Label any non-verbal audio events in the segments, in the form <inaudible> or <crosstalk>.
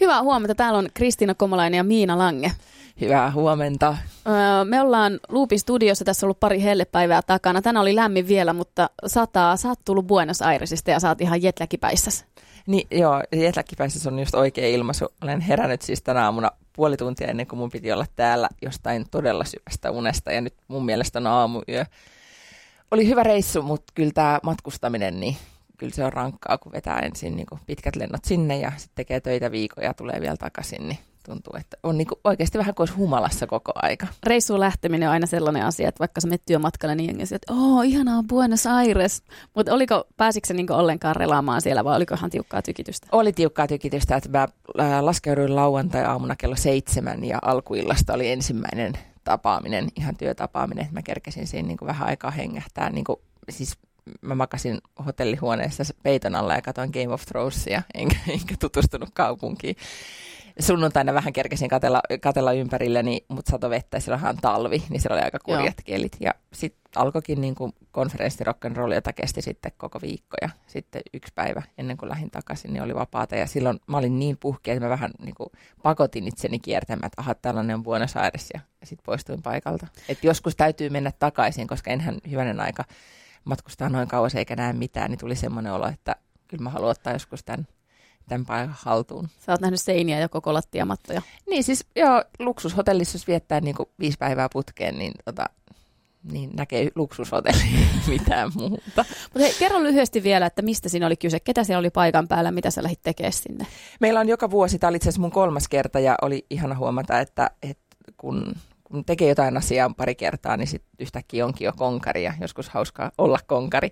Hyvää huomenta. Täällä on Kristiina Komolainen ja Miina Lange. Hyvää huomenta. Öö, me ollaan Loopin studiossa. Tässä on ollut pari hellepäivää takana. Tänään oli lämmin vielä, mutta sataa. Sä oot tullut Buenos Airesista ja sä oot ihan jetläkipäissäs. Niin, joo, jetläkipäissäs on just oikea ilmaisu. Olen herännyt siis tänä aamuna puoli tuntia ennen kuin mun piti olla täällä jostain todella syvästä unesta. Ja nyt mun mielestä on aamuyö. Oli hyvä reissu, mutta kyllä tämä matkustaminen, niin kyllä se on rankkaa, kun vetää ensin niin pitkät lennot sinne ja sitten tekee töitä viikon ja tulee vielä takaisin, niin tuntuu, että on niin oikeasti vähän kuin humalassa koko aika. Reissuun lähteminen on aina sellainen asia, että vaikka sä menet työmatkalle, niin jengi että oo, ihanaa Buenos Aires. Mutta oliko, pääsikö niin ollenkaan relaamaan siellä vai olikohan tiukkaa tykitystä? Oli tiukkaa tykitystä, että mä laskeuduin lauantai-aamuna kello seitsemän ja alkuillasta oli ensimmäinen tapaaminen, ihan työtapaaminen. Mä kerkesin siinä niin kuin vähän aikaa hengähtää. Niin kuin, siis mä makasin hotellihuoneessa peiton alla ja katsoin Game of Thronesia, <laughs> enkä, enkä tutustunut kaupunkiin. Sunnuntaina vähän kerkesin katella, katella ympärilleni, mutta sato vettä ja silloinhan talvi, niin siellä oli aika kurjat Joo. kelit. Ja sitten alkoikin niin kuin konferenssi rock'n'roll, jota kesti sitten koko viikko. Ja sitten yksi päivä ennen kuin lähdin takaisin, niin oli vapaata. Ja silloin mä olin niin puhkea, että mä vähän niin kuin pakotin itseni kiertämään, että aha, tällainen on Buenos Aires. Ja, ja sitten poistuin paikalta. Et joskus täytyy mennä takaisin, koska enhän hyvänen aika matkustaa noin kauas eikä näe mitään, niin tuli semmoinen olo, että kyllä mä haluan ottaa joskus tämän, tämän paikan haltuun. Sä oot nähnyt seiniä ja koko lattiamattoja. Niin siis joo, luksushotellissa jos viettää niin kuin viisi päivää putkeen, niin, tota, niin näkee luksushotelli <laughs> mitään muuta. Mutta hei, kerro lyhyesti vielä, että mistä siinä oli kyse, ketä siellä oli paikan päällä, mitä sä lähdit tekemään sinne? Meillä on joka vuosi, tämä oli itse asiassa mun kolmas kerta ja oli ihana huomata, että, että kun kun tekee jotain asiaa pari kertaa, niin sitten yhtäkkiä onkin jo konkari ja joskus hauskaa olla konkari.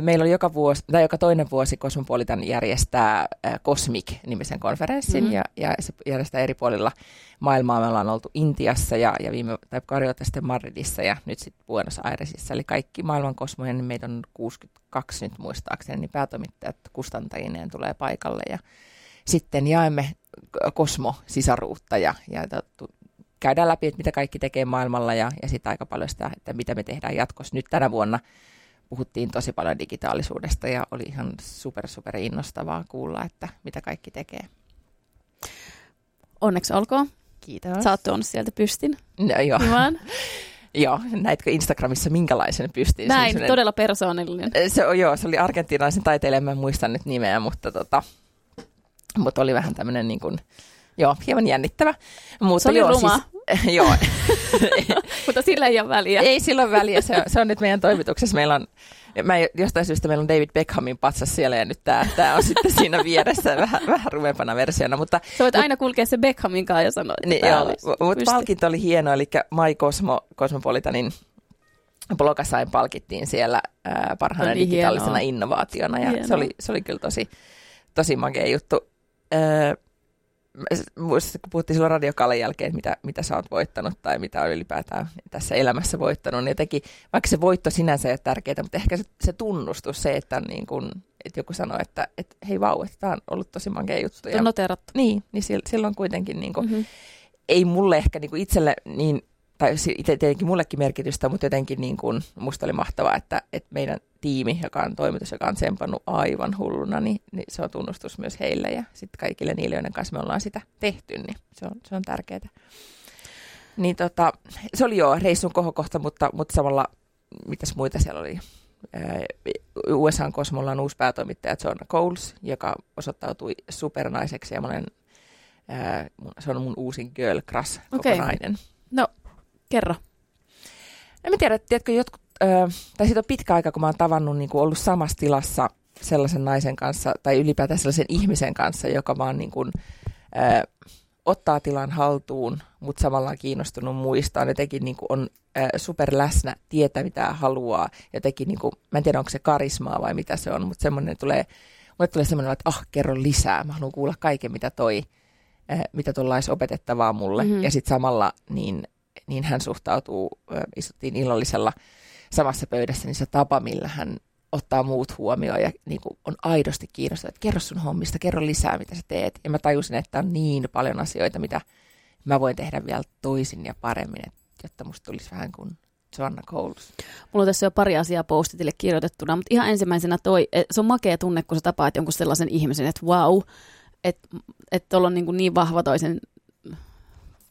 Meillä oli joka, vuosi, tai joka toinen vuosi Cosmopolitan järjestää Cosmic-nimisen konferenssin mm-hmm. ja, ja se järjestää eri puolilla maailmaa. Me ollaan oltu Intiassa ja, ja viime, tai pari vuotta sitten Madridissa ja nyt sitten Buenos Airesissa. Eli kaikki maailman kosmoja, niin meitä on 62 nyt muistaakseni, niin päätoimittajat kustantajineen tulee paikalle ja sitten jaemme kosmosisaruutta ja, ja käydään läpi, että mitä kaikki tekee maailmalla ja, ja sitten aika paljon sitä, että mitä me tehdään jatkossa. Nyt tänä vuonna puhuttiin tosi paljon digitaalisuudesta ja oli ihan super, super innostavaa kuulla, että mitä kaikki tekee. Onneksi olkoon. Kiitos. Sä oot tuonut sieltä pystin. No joo. Hyvän. <laughs> Joo, näitkö Instagramissa minkälaisen pystin? Näin, se todella persoonallinen. Se, on, joo, se oli argentiinaisen taiteilijan, mä en muista nyt nimeä, mutta, tota, mutta oli vähän tämmöinen niin kuin, Joo, hieman jännittävä. Mutta se oli joo, ruma. Siis, <laughs> joo. <laughs> Mutta sillä ei ole väliä. Ei sillä ole väliä. Se on, se on nyt meidän toimituksessa. Meillä on, mä jostain syystä meillä on David Beckhamin patsas siellä ja nyt tämä, tämä on sitten siinä vieressä vähän, vähän rumempana versiona. Mutta, Sä voit aina kulkea se Beckhamin kanssa ja sanoa, että niin, joo, Mutta palkinto oli hieno, eli My Cosmo, Cosmopolitanin blogasain palkittiin siellä äh, parhaana niin digitaalisena hienoa. innovaationa ja se oli, se oli kyllä tosi, tosi magea juttu. Äh, muistat, kun puhuttiin silloin radiokallen jälkeen, että mitä, mitä sä oot voittanut tai mitä on ylipäätään tässä elämässä voittanut, niin jotenkin, vaikka se voitto sinänsä ei ole tärkeää, mutta ehkä se, se tunnustus, se, että, niin kun, että joku sanoo, että, että hei vau, että tämä on ollut tosi mankea juttu. Ja, on noterattu. Niin, niin silloin kuitenkin niin kuin, mm-hmm. ei mulle ehkä niin itselle niin tai itse tietenkin mullekin merkitystä, mutta jotenkin niin kuin, musta oli mahtavaa, että, että meidän tiimi, joka on toimitus, joka on tsempannut aivan hulluna, niin, niin se on tunnustus myös heille ja sitten kaikille niille, joiden kanssa me ollaan sitä tehty, niin se on, se on tärkeää. Niin tota, se oli jo reissun kohokohta, mutta, mutta samalla mitäs muita siellä oli? USAn Kosmolla on uusi päätoimittaja John Coles, joka osoittautui supernaiseksi ja monen, se on mun uusin girl crush kokonainen. Okay. No Kerro. En mä tiedä, tiedätkö, jotkut, ö, tai siitä on pitkä aika, kun mä oon tavannut, niin kuin ollut samassa tilassa sellaisen naisen kanssa, tai ylipäätään sellaisen ihmisen kanssa, joka vaan niin kuin, ö, ottaa tilan haltuun, mutta samalla on kiinnostunut muistaa. Jotenkin niin kuin on ö, super läsnä, tietää mitä haluaa. Jotenkin, niin kuin, mä en tiedä, onko se karismaa vai mitä se on, mutta semmoinen tulee, mulle tulee semmoinen, että ah, kerro lisää. Mä haluan kuulla kaiken, mitä toi, mitä tuolla olisi opetettavaa mulle. Mm-hmm. Ja sitten samalla niin niin hän suhtautuu, istuttiin illallisella samassa pöydässä, niin se tapa, millä hän ottaa muut huomioon ja niin kuin on aidosti kiinnostunut, että kerro sun hommista, kerro lisää, mitä sä teet. Ja mä tajusin, että on niin paljon asioita, mitä mä voin tehdä vielä toisin ja paremmin, jotta musta tulisi vähän kuin Joanna Coles. Mulla on tässä jo pari asiaa postitille kirjoitettuna, mutta ihan ensimmäisenä toi, se on makea tunne, kun sä tapaat jonkun sellaisen ihmisen, että wow, että et tuolla on niin, niin vahva toisen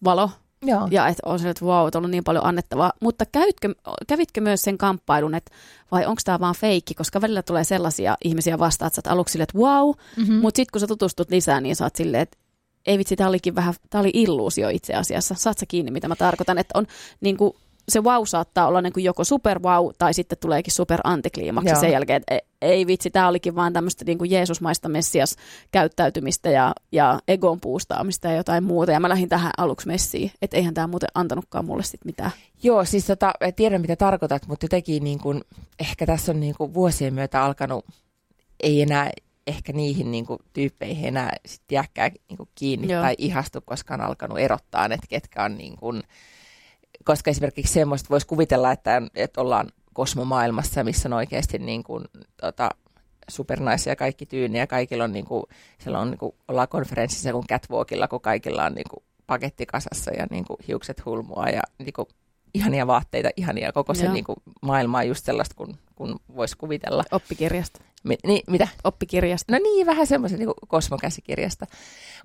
valo, Joo. ja että on se, että vau, wow, on niin paljon annettavaa. Mutta käytkö, kävitkö myös sen kamppailun, että vai onko tämä vaan feikki, koska välillä tulee sellaisia ihmisiä vastaan, että sä aluksi silleen, että wow, mm-hmm. mutta sitten kun sä tutustut lisää, niin sä oot silleen, että ei vitsi, tämä olikin vähän, tämä oli illuusio itse asiassa. Saat sä kiinni, mitä mä tarkoitan, että on niin kuin, se wow saattaa olla niin kuin joko super wow tai sitten tuleekin super antikliimaksi Joo. sen jälkeen, että ei, ei vitsi, tämä olikin vaan tämmöistä niin kuin Jeesusmaista messias käyttäytymistä ja, ja egon puustaamista ja jotain muuta. Ja mä lähdin tähän aluksi messiin, että eihän tämä muuten antanutkaan mulle sitten mitään. Joo, siis tota, tiedän mitä tarkoitat, mutta jotenkin niin kuin, ehkä tässä on niin kuin vuosien myötä alkanut, ei enää ehkä niihin niin kuin, tyyppeihin enää sit jääkään niin kuin, kiinni Joo. tai ihastu, koska on alkanut erottaa, että ketkä on niin kuin, koska esimerkiksi semmoista voisi kuvitella, että, että ollaan kosmomaailmassa, missä on oikeasti niin kuin, tota, supernaisia kaikki tyyni ja kaikilla on, niin kuin, siellä on, niin kuin, ollaan konferenssissa kuin catwalkilla, kun kaikilla on niin kuin, paketti kasassa ja niin kuin, hiukset hulmua ja niin kuin, ihania vaatteita, ihania koko se niin kuin, maailma on just sellaista, kun, kun voisi kuvitella. Oppikirjasta. Mi, niin, mitä? Oppikirjasta. No niin, vähän semmoisen niin kosmokäsikirjasta.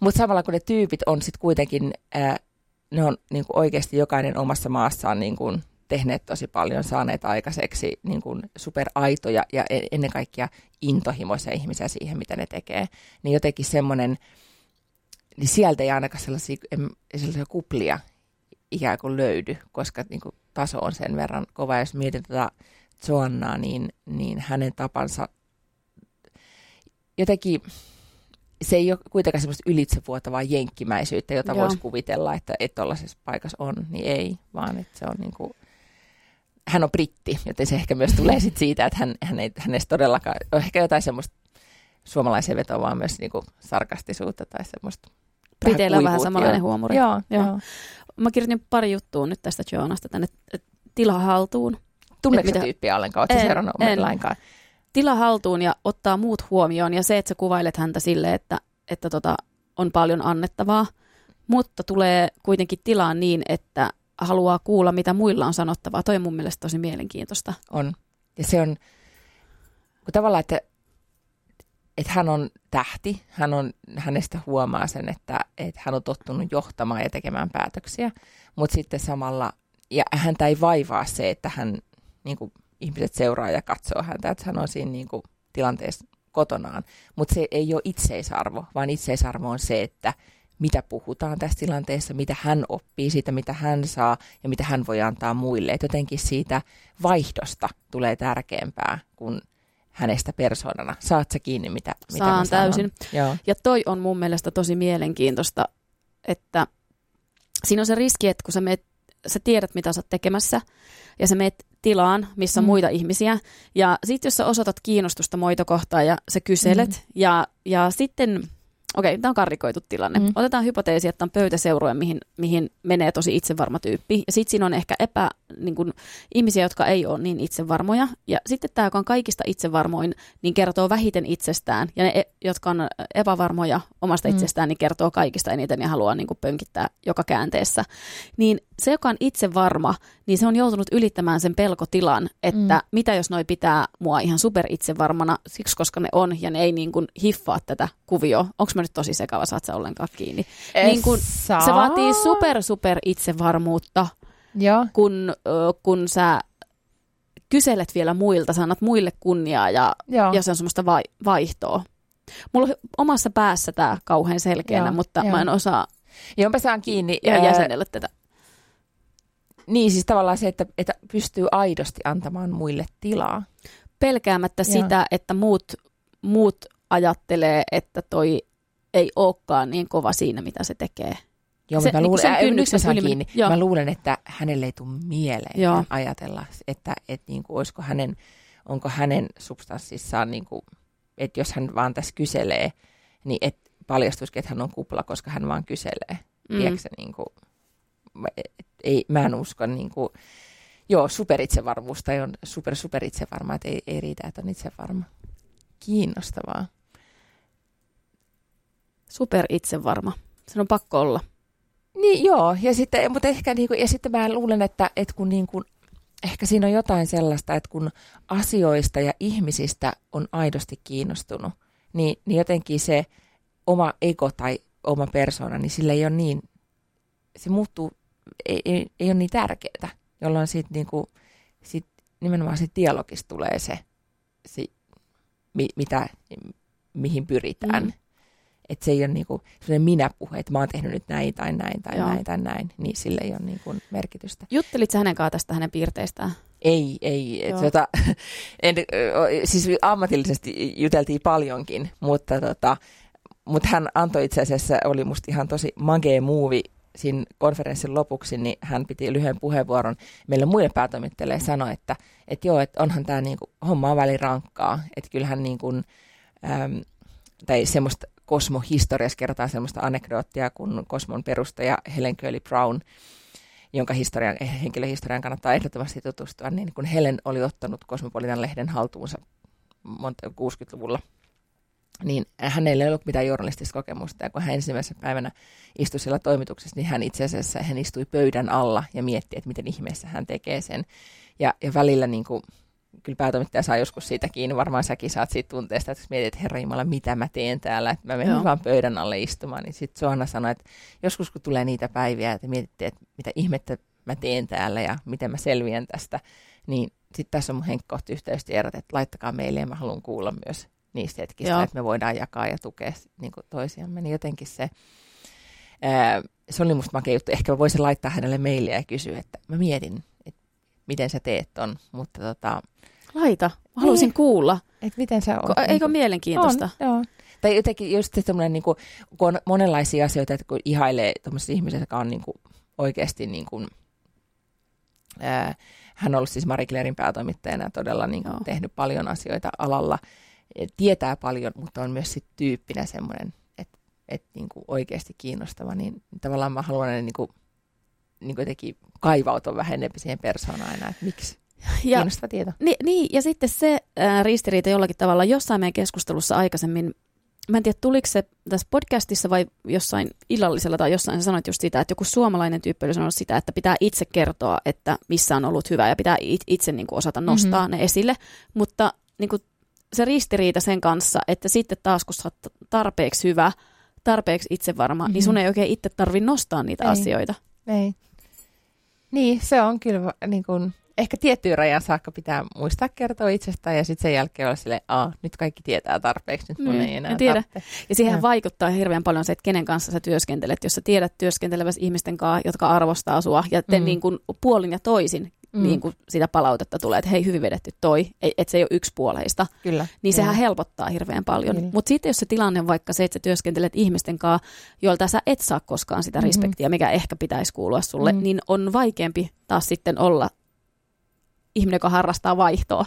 Mutta samalla kun ne tyypit on sitten kuitenkin, ää, ne on niin kuin oikeasti jokainen omassa maassaan niin kuin tehneet tosi paljon, saaneet aikaiseksi niin kuin superaitoja ja e- ennen kaikkea intohimoisia ihmisiä siihen, mitä ne tekee. Niin jotenkin semmoinen, niin sieltä ei ainakaan sellaisia, sellaisia kuplia ikään kuin löydy, koska niin kuin taso on sen verran kova. Jos mietin tätä Joannaa, niin, niin hänen tapansa jotenkin se ei ole kuitenkaan semmoista ylitsevuotavaa jenkkimäisyyttä, jota Joo. voisi kuvitella, että että tuollaisessa paikassa on, niin ei, vaan että se on niin kuin, hän on britti, joten se ehkä myös tulee <laughs> sit siitä, että hän, hän ei, hänestä todellakaan, on ehkä jotain semmoista suomalaisen vetoa, vaan myös niin kuin sarkastisuutta tai semmoista. Briteillä on vähän samanlainen huumori. Joo, Joo. joo. Mä kirjoitin pari juttua nyt tästä Joanasta tänne. että Tila haltuun. Tunneeko Et se mitä- tyyppiä ollenkaan? Oletko seurannut en. lainkaan? Tila haltuun ja ottaa muut huomioon. Ja se, että sä kuvailet häntä sille, että, että tota, on paljon annettavaa. Mutta tulee kuitenkin tilaan niin, että haluaa kuulla, mitä muilla on sanottavaa. Toi on mun mielestä tosi mielenkiintoista. On. Ja se on, kun tavallaan, että, että hän on tähti, hän on, hänestä huomaa sen, että, että hän on tottunut johtamaan ja tekemään päätöksiä, mutta sitten samalla, ja häntä ei vaivaa se, että hän, niin kuin ihmiset seuraa ja katsoo häntä, että hän on siinä niin kuin, tilanteessa kotonaan, mutta se ei ole itseisarvo, vaan itseisarvo on se, että mitä puhutaan tässä tilanteessa, mitä hän oppii siitä, mitä hän saa ja mitä hän voi antaa muille. Et jotenkin siitä vaihdosta tulee tärkeämpää kuin hänestä persoonana. Saat sä kiinni, mitä, mitä Saan täysin. Joo. Ja toi on mun mielestä tosi mielenkiintoista, että siinä on se riski, että kun sä, meet, sä tiedät, mitä sä oot tekemässä, ja sä meet tilaan, missä on Mm. muita ihmisiä, ja sitten jos sä osoitat kiinnostusta moita kohtaan ja sä kyselet, Mm. ja, ja sitten, okei, tämä on karrikoitu tilanne. Mm. Otetaan hypoteesi, että on pöytäseuroja, mihin, mihin menee tosi itsevarma tyyppi, ja sitten siinä on ehkä epä, niin kun, ihmisiä, jotka ei ole niin itsevarmoja, ja sitten tämä, joka on kaikista itsevarmoin, niin kertoo vähiten itsestään, ja ne, e- jotka on epävarmoja omasta Mm. itsestään, niin kertoo kaikista eniten ja haluaa niin kuin pönkittää joka käänteessä. Niin se, joka on itsevarma, niin se on joutunut ylittämään sen pelkotilan, että Mm. mitä jos noi pitää mua ihan super itsevarmana, siksi koska ne on, ja ne ei niin kuin hiffaa tätä kuvioa. Onko mä nyt tosi sekava, saat sä ollenkaan kiinni? Niin kun. Se vaatii super, super itsevarmuutta, Joo. kun, kun sä kyselet vielä muilta, sä annat muille kunniaa ja Joo. ja se on semmoista vai, vaihtoa. Mulla on omassa päässä tämä kauhean selkeänä, Joo, mutta joo. mä en osaa Joo, mä saan kiinni. ja jäsenellä tätä. Niin, siis tavallaan se, että, että pystyy aidosti antamaan muille tilaa. Pelkäämättä Joo. sitä, että muut, muut ajattelee, että toi ei olekaan niin kova siinä, mitä se tekee. Joo, Se- mutta mä niin kuin luulen, sen mä kynnyksen saan yli- kiinni. Joo. Mä luulen, että hänelle ei tule mieleen Joo. ajatella, että, että niin kuin, olisiko hänen, onko hänen substanssissaan, niin kuin, että jos hän vaan tässä kyselee, niin et paljastuisikin, että hän on kupla, koska hän vaan kyselee. Mm. Tiedätkö, niin kuin, et, ei, mä en usko, niin kuin, joo, superitsevarmuus tai on super super itsevarma, että ei, ei riitä, että on itsevarma. Kiinnostavaa. Super itsevarma. Sen on pakko olla. Niin joo, ja sitten, mutta ehkä niinku, ja sitten mä luulen, että, että kun niinku, ehkä siinä on jotain sellaista, että kun asioista ja ihmisistä on aidosti kiinnostunut, niin, niin jotenkin se oma ego tai oma persona, niin sillä ei ole niin, se muuttuu, ei, ei, ei ole niin tärkeää, jolloin sitten niinku, sit nimenomaan siitä dialogista tulee se, se mi, mitä, mihin pyritään. Mm. Että se ei ole niinku sellainen minä-puhe, että mä oon tehnyt nyt näin tai näin tai Joo. näin tai näin, niin sille ei ole niinku merkitystä. Juttelit hänen kanssaan tästä hänen piirteistään? Ei, ei. Tota, <laughs> en, siis ammatillisesti juteltiin paljonkin, mutta, tota, mutta hän antoi itse asiassa, oli musta ihan tosi magee movie siinä konferenssin lopuksi, niin hän piti lyhyen puheenvuoron meille muille päätoimittajille ja sanoi, että, että joo, että onhan tämä niinku, homma on välin rankkaa, että kyllähän niin kuin, äm, tai semmoista kosmohistoriassa kertaa semmoista anekdoottia, kun kosmon perustaja Helen Curly Brown, jonka historian, henkilöhistorian kannattaa ehdottomasti tutustua, niin kun Helen oli ottanut Kosmopolitan lehden haltuunsa 60-luvulla, niin hänellä ei ollut mitään journalistista kokemusta. Ja kun hän ensimmäisenä päivänä istui siellä toimituksessa, niin hän itse asiassa hän istui pöydän alla ja mietti, että miten ihmeessä hän tekee sen. Ja, ja välillä niin kuin, kyllä päätoimittaja saa joskus siitä kiinni, varmaan säkin saat siitä tunteesta, että jos mietit, että herra Jumala, mitä mä teen täällä, että mä menen Joo. vaan pöydän alle istumaan, niin sitten Suona sanoi, että joskus kun tulee niitä päiviä, että mietitte, että mitä ihmettä mä teen täällä ja miten mä selviän tästä, niin sitten tässä on mun henkkohtiyhteystiedot, että laittakaa meille ja mä haluan kuulla myös niistä hetkistä, Joo. että me voidaan jakaa ja tukea niin toisiamme, niin jotenkin se, ää, se oli musta makea juttu. Ehkä mä voisin laittaa hänelle mailia ja kysyä, että mä mietin, miten sä teet ton, mutta tota... Laita, mä haluaisin niin, kuulla. Että miten sä on. Eikö niin mielenkiintoista? On, joo. Tai jotenkin just semmoinen, niin kuin, kun on monenlaisia asioita, että kun ihailee tuommoisessa ihmisessä, joka on niin kuin, oikeasti niin kuin, ää, hän on ollut siis Marie Clairin päätoimittajana ja todella niin kuin, tehnyt paljon asioita alalla, tietää paljon, mutta on myös sit tyyppinä semmoinen, että et, niin kuin oikeasti kiinnostava, niin tavallaan mä haluan niin kuin, niin jotenkin kaivautua vähän enemmän siihen persoonaan aina, että miksi. Ja, Kiinnostava tieto. Niin, niin, ja sitten se ää, ristiriita jollakin tavalla jossain meidän keskustelussa aikaisemmin, mä en tiedä tuliko se tässä podcastissa vai jossain illallisella tai jossain sä sanoit just sitä, että joku suomalainen tyyppi oli sanonut sitä, että pitää itse kertoa, että missä on ollut hyvä ja pitää itse niin kuin osata nostaa mm-hmm. ne esille, mutta niin kuin se ristiriita sen kanssa, että sitten taas kun sä oot tarpeeksi hyvä, tarpeeksi itsevarma, mm-hmm. niin sun mhm. ei oikein itse tarvi nostaa niitä ei. asioita. Ei. Niin, se on kyllä niin kuin, ehkä tiettyyn rajan saakka pitää muistaa kertoa itsestään ja sitten sen jälkeen olla silleen, Aa, nyt kaikki tietää tarpeeksi, nyt mun mm, ei enää tiedä. Ja siihen ja. vaikuttaa hirveän paljon se, että kenen kanssa sä työskentelet. Jos sä tiedät työskentelevässä ihmisten kanssa, jotka arvostaa sua ja te mm. niin kuin puolin ja toisin mm. niin kuin sitä palautetta tulee, että hei, hyvin vedetty toi, että se ei ole yksipuoleista. Kyllä. Niin sehän Kyllä. helpottaa hirveän paljon. Mutta sitten jos se tilanne on vaikka se, että sä työskentelet ihmisten kanssa, joilta sä et saa koskaan sitä mm-hmm. respektiä, mikä ehkä pitäisi kuulua sulle, mm. niin on vaikeampi taas sitten olla ihminen, joka harrastaa vaihtoa.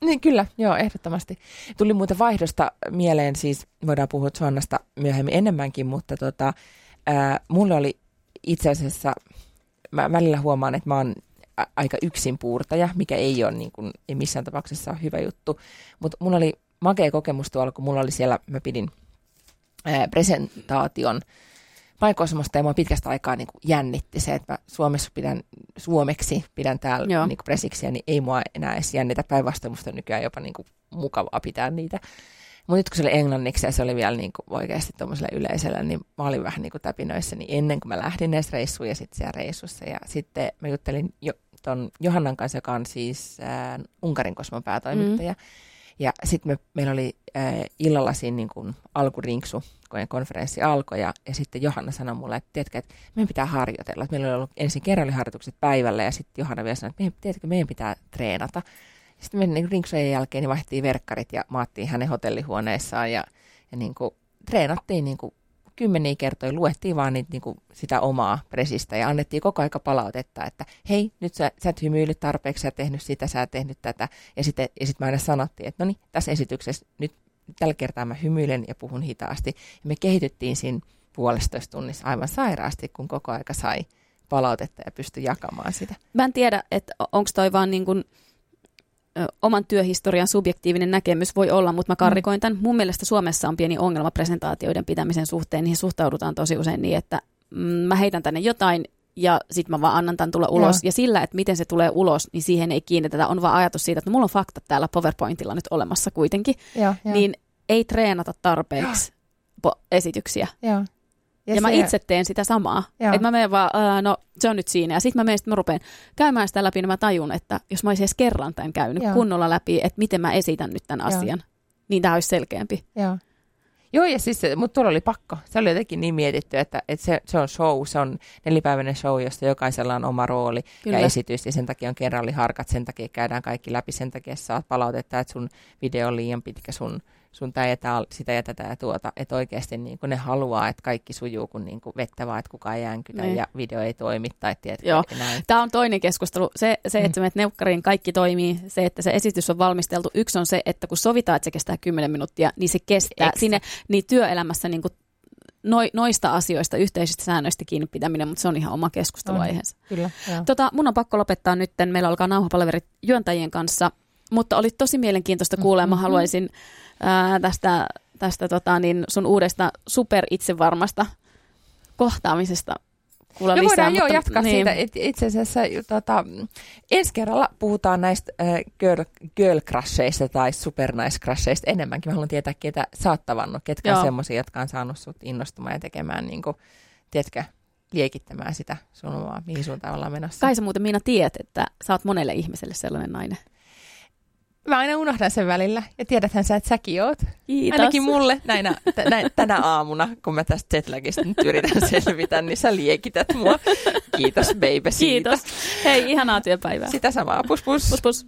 Niin kyllä, joo, ehdottomasti. Tuli muuten vaihdosta mieleen, siis voidaan puhua Suannasta myöhemmin enemmänkin, mutta tota, ää, mulle oli itse asiassa, mä välillä huomaan, että mä oon aika yksinpuurtaja, mikä ei ole niin kuin, ei missään tapauksessa ole hyvä juttu. Mutta mulla oli makea kokemus tuolla, kun mulla oli siellä, mä pidin ää, presentaation paikosmosta ja mua pitkästä aikaa niin kuin jännitti se, että mä Suomessa pidän, suomeksi pidän täällä niin kuin presiksiä, niin ei mua enää edes jännitä. Päinvastoin musta on nykyään jopa niin kuin mukavaa pitää niitä. Mutta nyt kun se oli englanniksi ja se oli vielä niin kuin oikeasti tuommoiselle yleisölle, niin mä olin vähän niin kuin täpinöissä niin ennen kuin mä lähdin edes reissuun ja sitten siellä reissussa. Ja sitten mä juttelin jo, ton Johannan kanssa, joka on siis äh, Unkarin kosmon päätoimittaja. Mm. Ja sitten me, meillä oli äh, illalla siinä niin kuin alkurinksu, kun konferenssi alkoi. Ja, ja sitten Johanna sanoi mulle, että tiedätkö, että meidän pitää harjoitella. Että meillä oli ollut ensin kerralliharjoitukset päivällä ja sitten Johanna vielä sanoi, että meidän, tiedätkö, meidän pitää treenata. Sitten me niin rinksojen jälkeen niin vaihdettiin verkkarit ja maattiin hänen hotellihuoneessaan ja, ja niin kuin, treenattiin niin kuin kymmeniä kertoja, luettiin vaan niitä, niin kuin sitä omaa presistä ja annettiin koko aika palautetta, että hei, nyt sä, sä et hymyily tarpeeksi, sä et tehnyt sitä, sä et tehnyt tätä. Ja sitten ja sit mä aina sanottiin, että no niin, tässä esityksessä nyt tällä kertaa mä hymyilen ja puhun hitaasti. Ja me kehityttiin siinä puolestoista tunnissa aivan sairaasti, kun koko aika sai palautetta ja pystyi jakamaan sitä. Mä en tiedä, että onko toi vaan niin kuin oman työhistorian subjektiivinen näkemys voi olla, mutta mä karrikoin tämän. Mun mielestä Suomessa on pieni ongelma presentaatioiden pitämisen suhteen. Niihin suhtaudutaan tosi usein niin, että mm, mä heitän tänne jotain ja sitten mä vaan annan tämän tulla ulos. Joo. Ja sillä, että miten se tulee ulos, niin siihen ei kiinnitetä. On vaan ajatus siitä, että no, mulla on fakta täällä PowerPointilla nyt olemassa kuitenkin. Joo, jo. Niin ei treenata tarpeeksi helppo-esityksiä. Joo. Ja, ja mä itse teen sitä samaa. Että mä menen vaan, uh, no se on nyt siinä. Ja sitten mä menen, sit mä rupean käymään sitä läpi, niin mä tajun, että jos mä olisin edes kerran tämän käynyt Joo. kunnolla läpi, että miten mä esitän nyt tämän Joo. asian, niin tämä olisi selkeämpi. Joo. Joo, ja siis, mutta tuolla oli pakko. Se oli jotenkin niin mietitty, että, että se, se on show, se on nelipäiväinen show, josta jokaisella on oma rooli Kyllä. ja esitys, ja sen takia on kerralliharkat, sen takia käydään kaikki läpi, sen takia saat palautetta, että sun video on liian pitkä, sun sun tämä ja tää, sitä ja tätä ja tuota, että oikeasti niin ne haluaa, että kaikki sujuu kun niin vettä vaan, että kukaan ei jäänkytä niin. ja video ei toimi tai tiedätkö, Joo. näin. Tämä on toinen keskustelu. Se, se että mm. menet neukkariin, kaikki toimii, se, että se esitys on valmisteltu. Yksi on se, että kun sovitaan, että se kestää 10 minuuttia, niin se kestää. Exact. Sinne niin työelämässä niin kuin noista asioista, yhteisistä säännöistä kiinni pitäminen, mutta se on ihan oma keskusteluaiheensa. Kyllä, tota, mun on pakko lopettaa nyt, meillä alkaa nauhapalverit juontajien kanssa, mutta oli tosi mielenkiintoista kuulla mm-hmm. mä haluaisin ää, tästä, tästä tota, niin sun uudesta super itsevarmasta kohtaamisesta kuulla no lisää. Voidaan mutta, joo jatkaa niin. siitä. Et, itse asiassa tota, ensi kerralla puhutaan näistä äh, girl, girl crusheista tai super nice crusheista enemmänkin. Mä haluan tietää, ketä sä oot tavannut, ketkä joo. on semmoisia, jotka on saanut sut innostumaan ja tekemään, niin kuin, tiedätkö, liekittämään sitä sun omaa, mihin suuntaan ollaan menossa. Kai sä muuten Miina tiedät, että sä oot monelle ihmiselle sellainen nainen. Mä aina unohdan sen välillä. Ja tiedäthän sä, että säkin oot. Kiitos. Ainakin mulle näinä, t- tänä aamuna, kun mä tästä jetlagista nyt yritän <laughs> selvitä, niin sä liekität mua. Kiitos baby siitä. Kiitos. Hei, ihanaa työpäivää. Sitä samaa. Pus pus. Pus pus.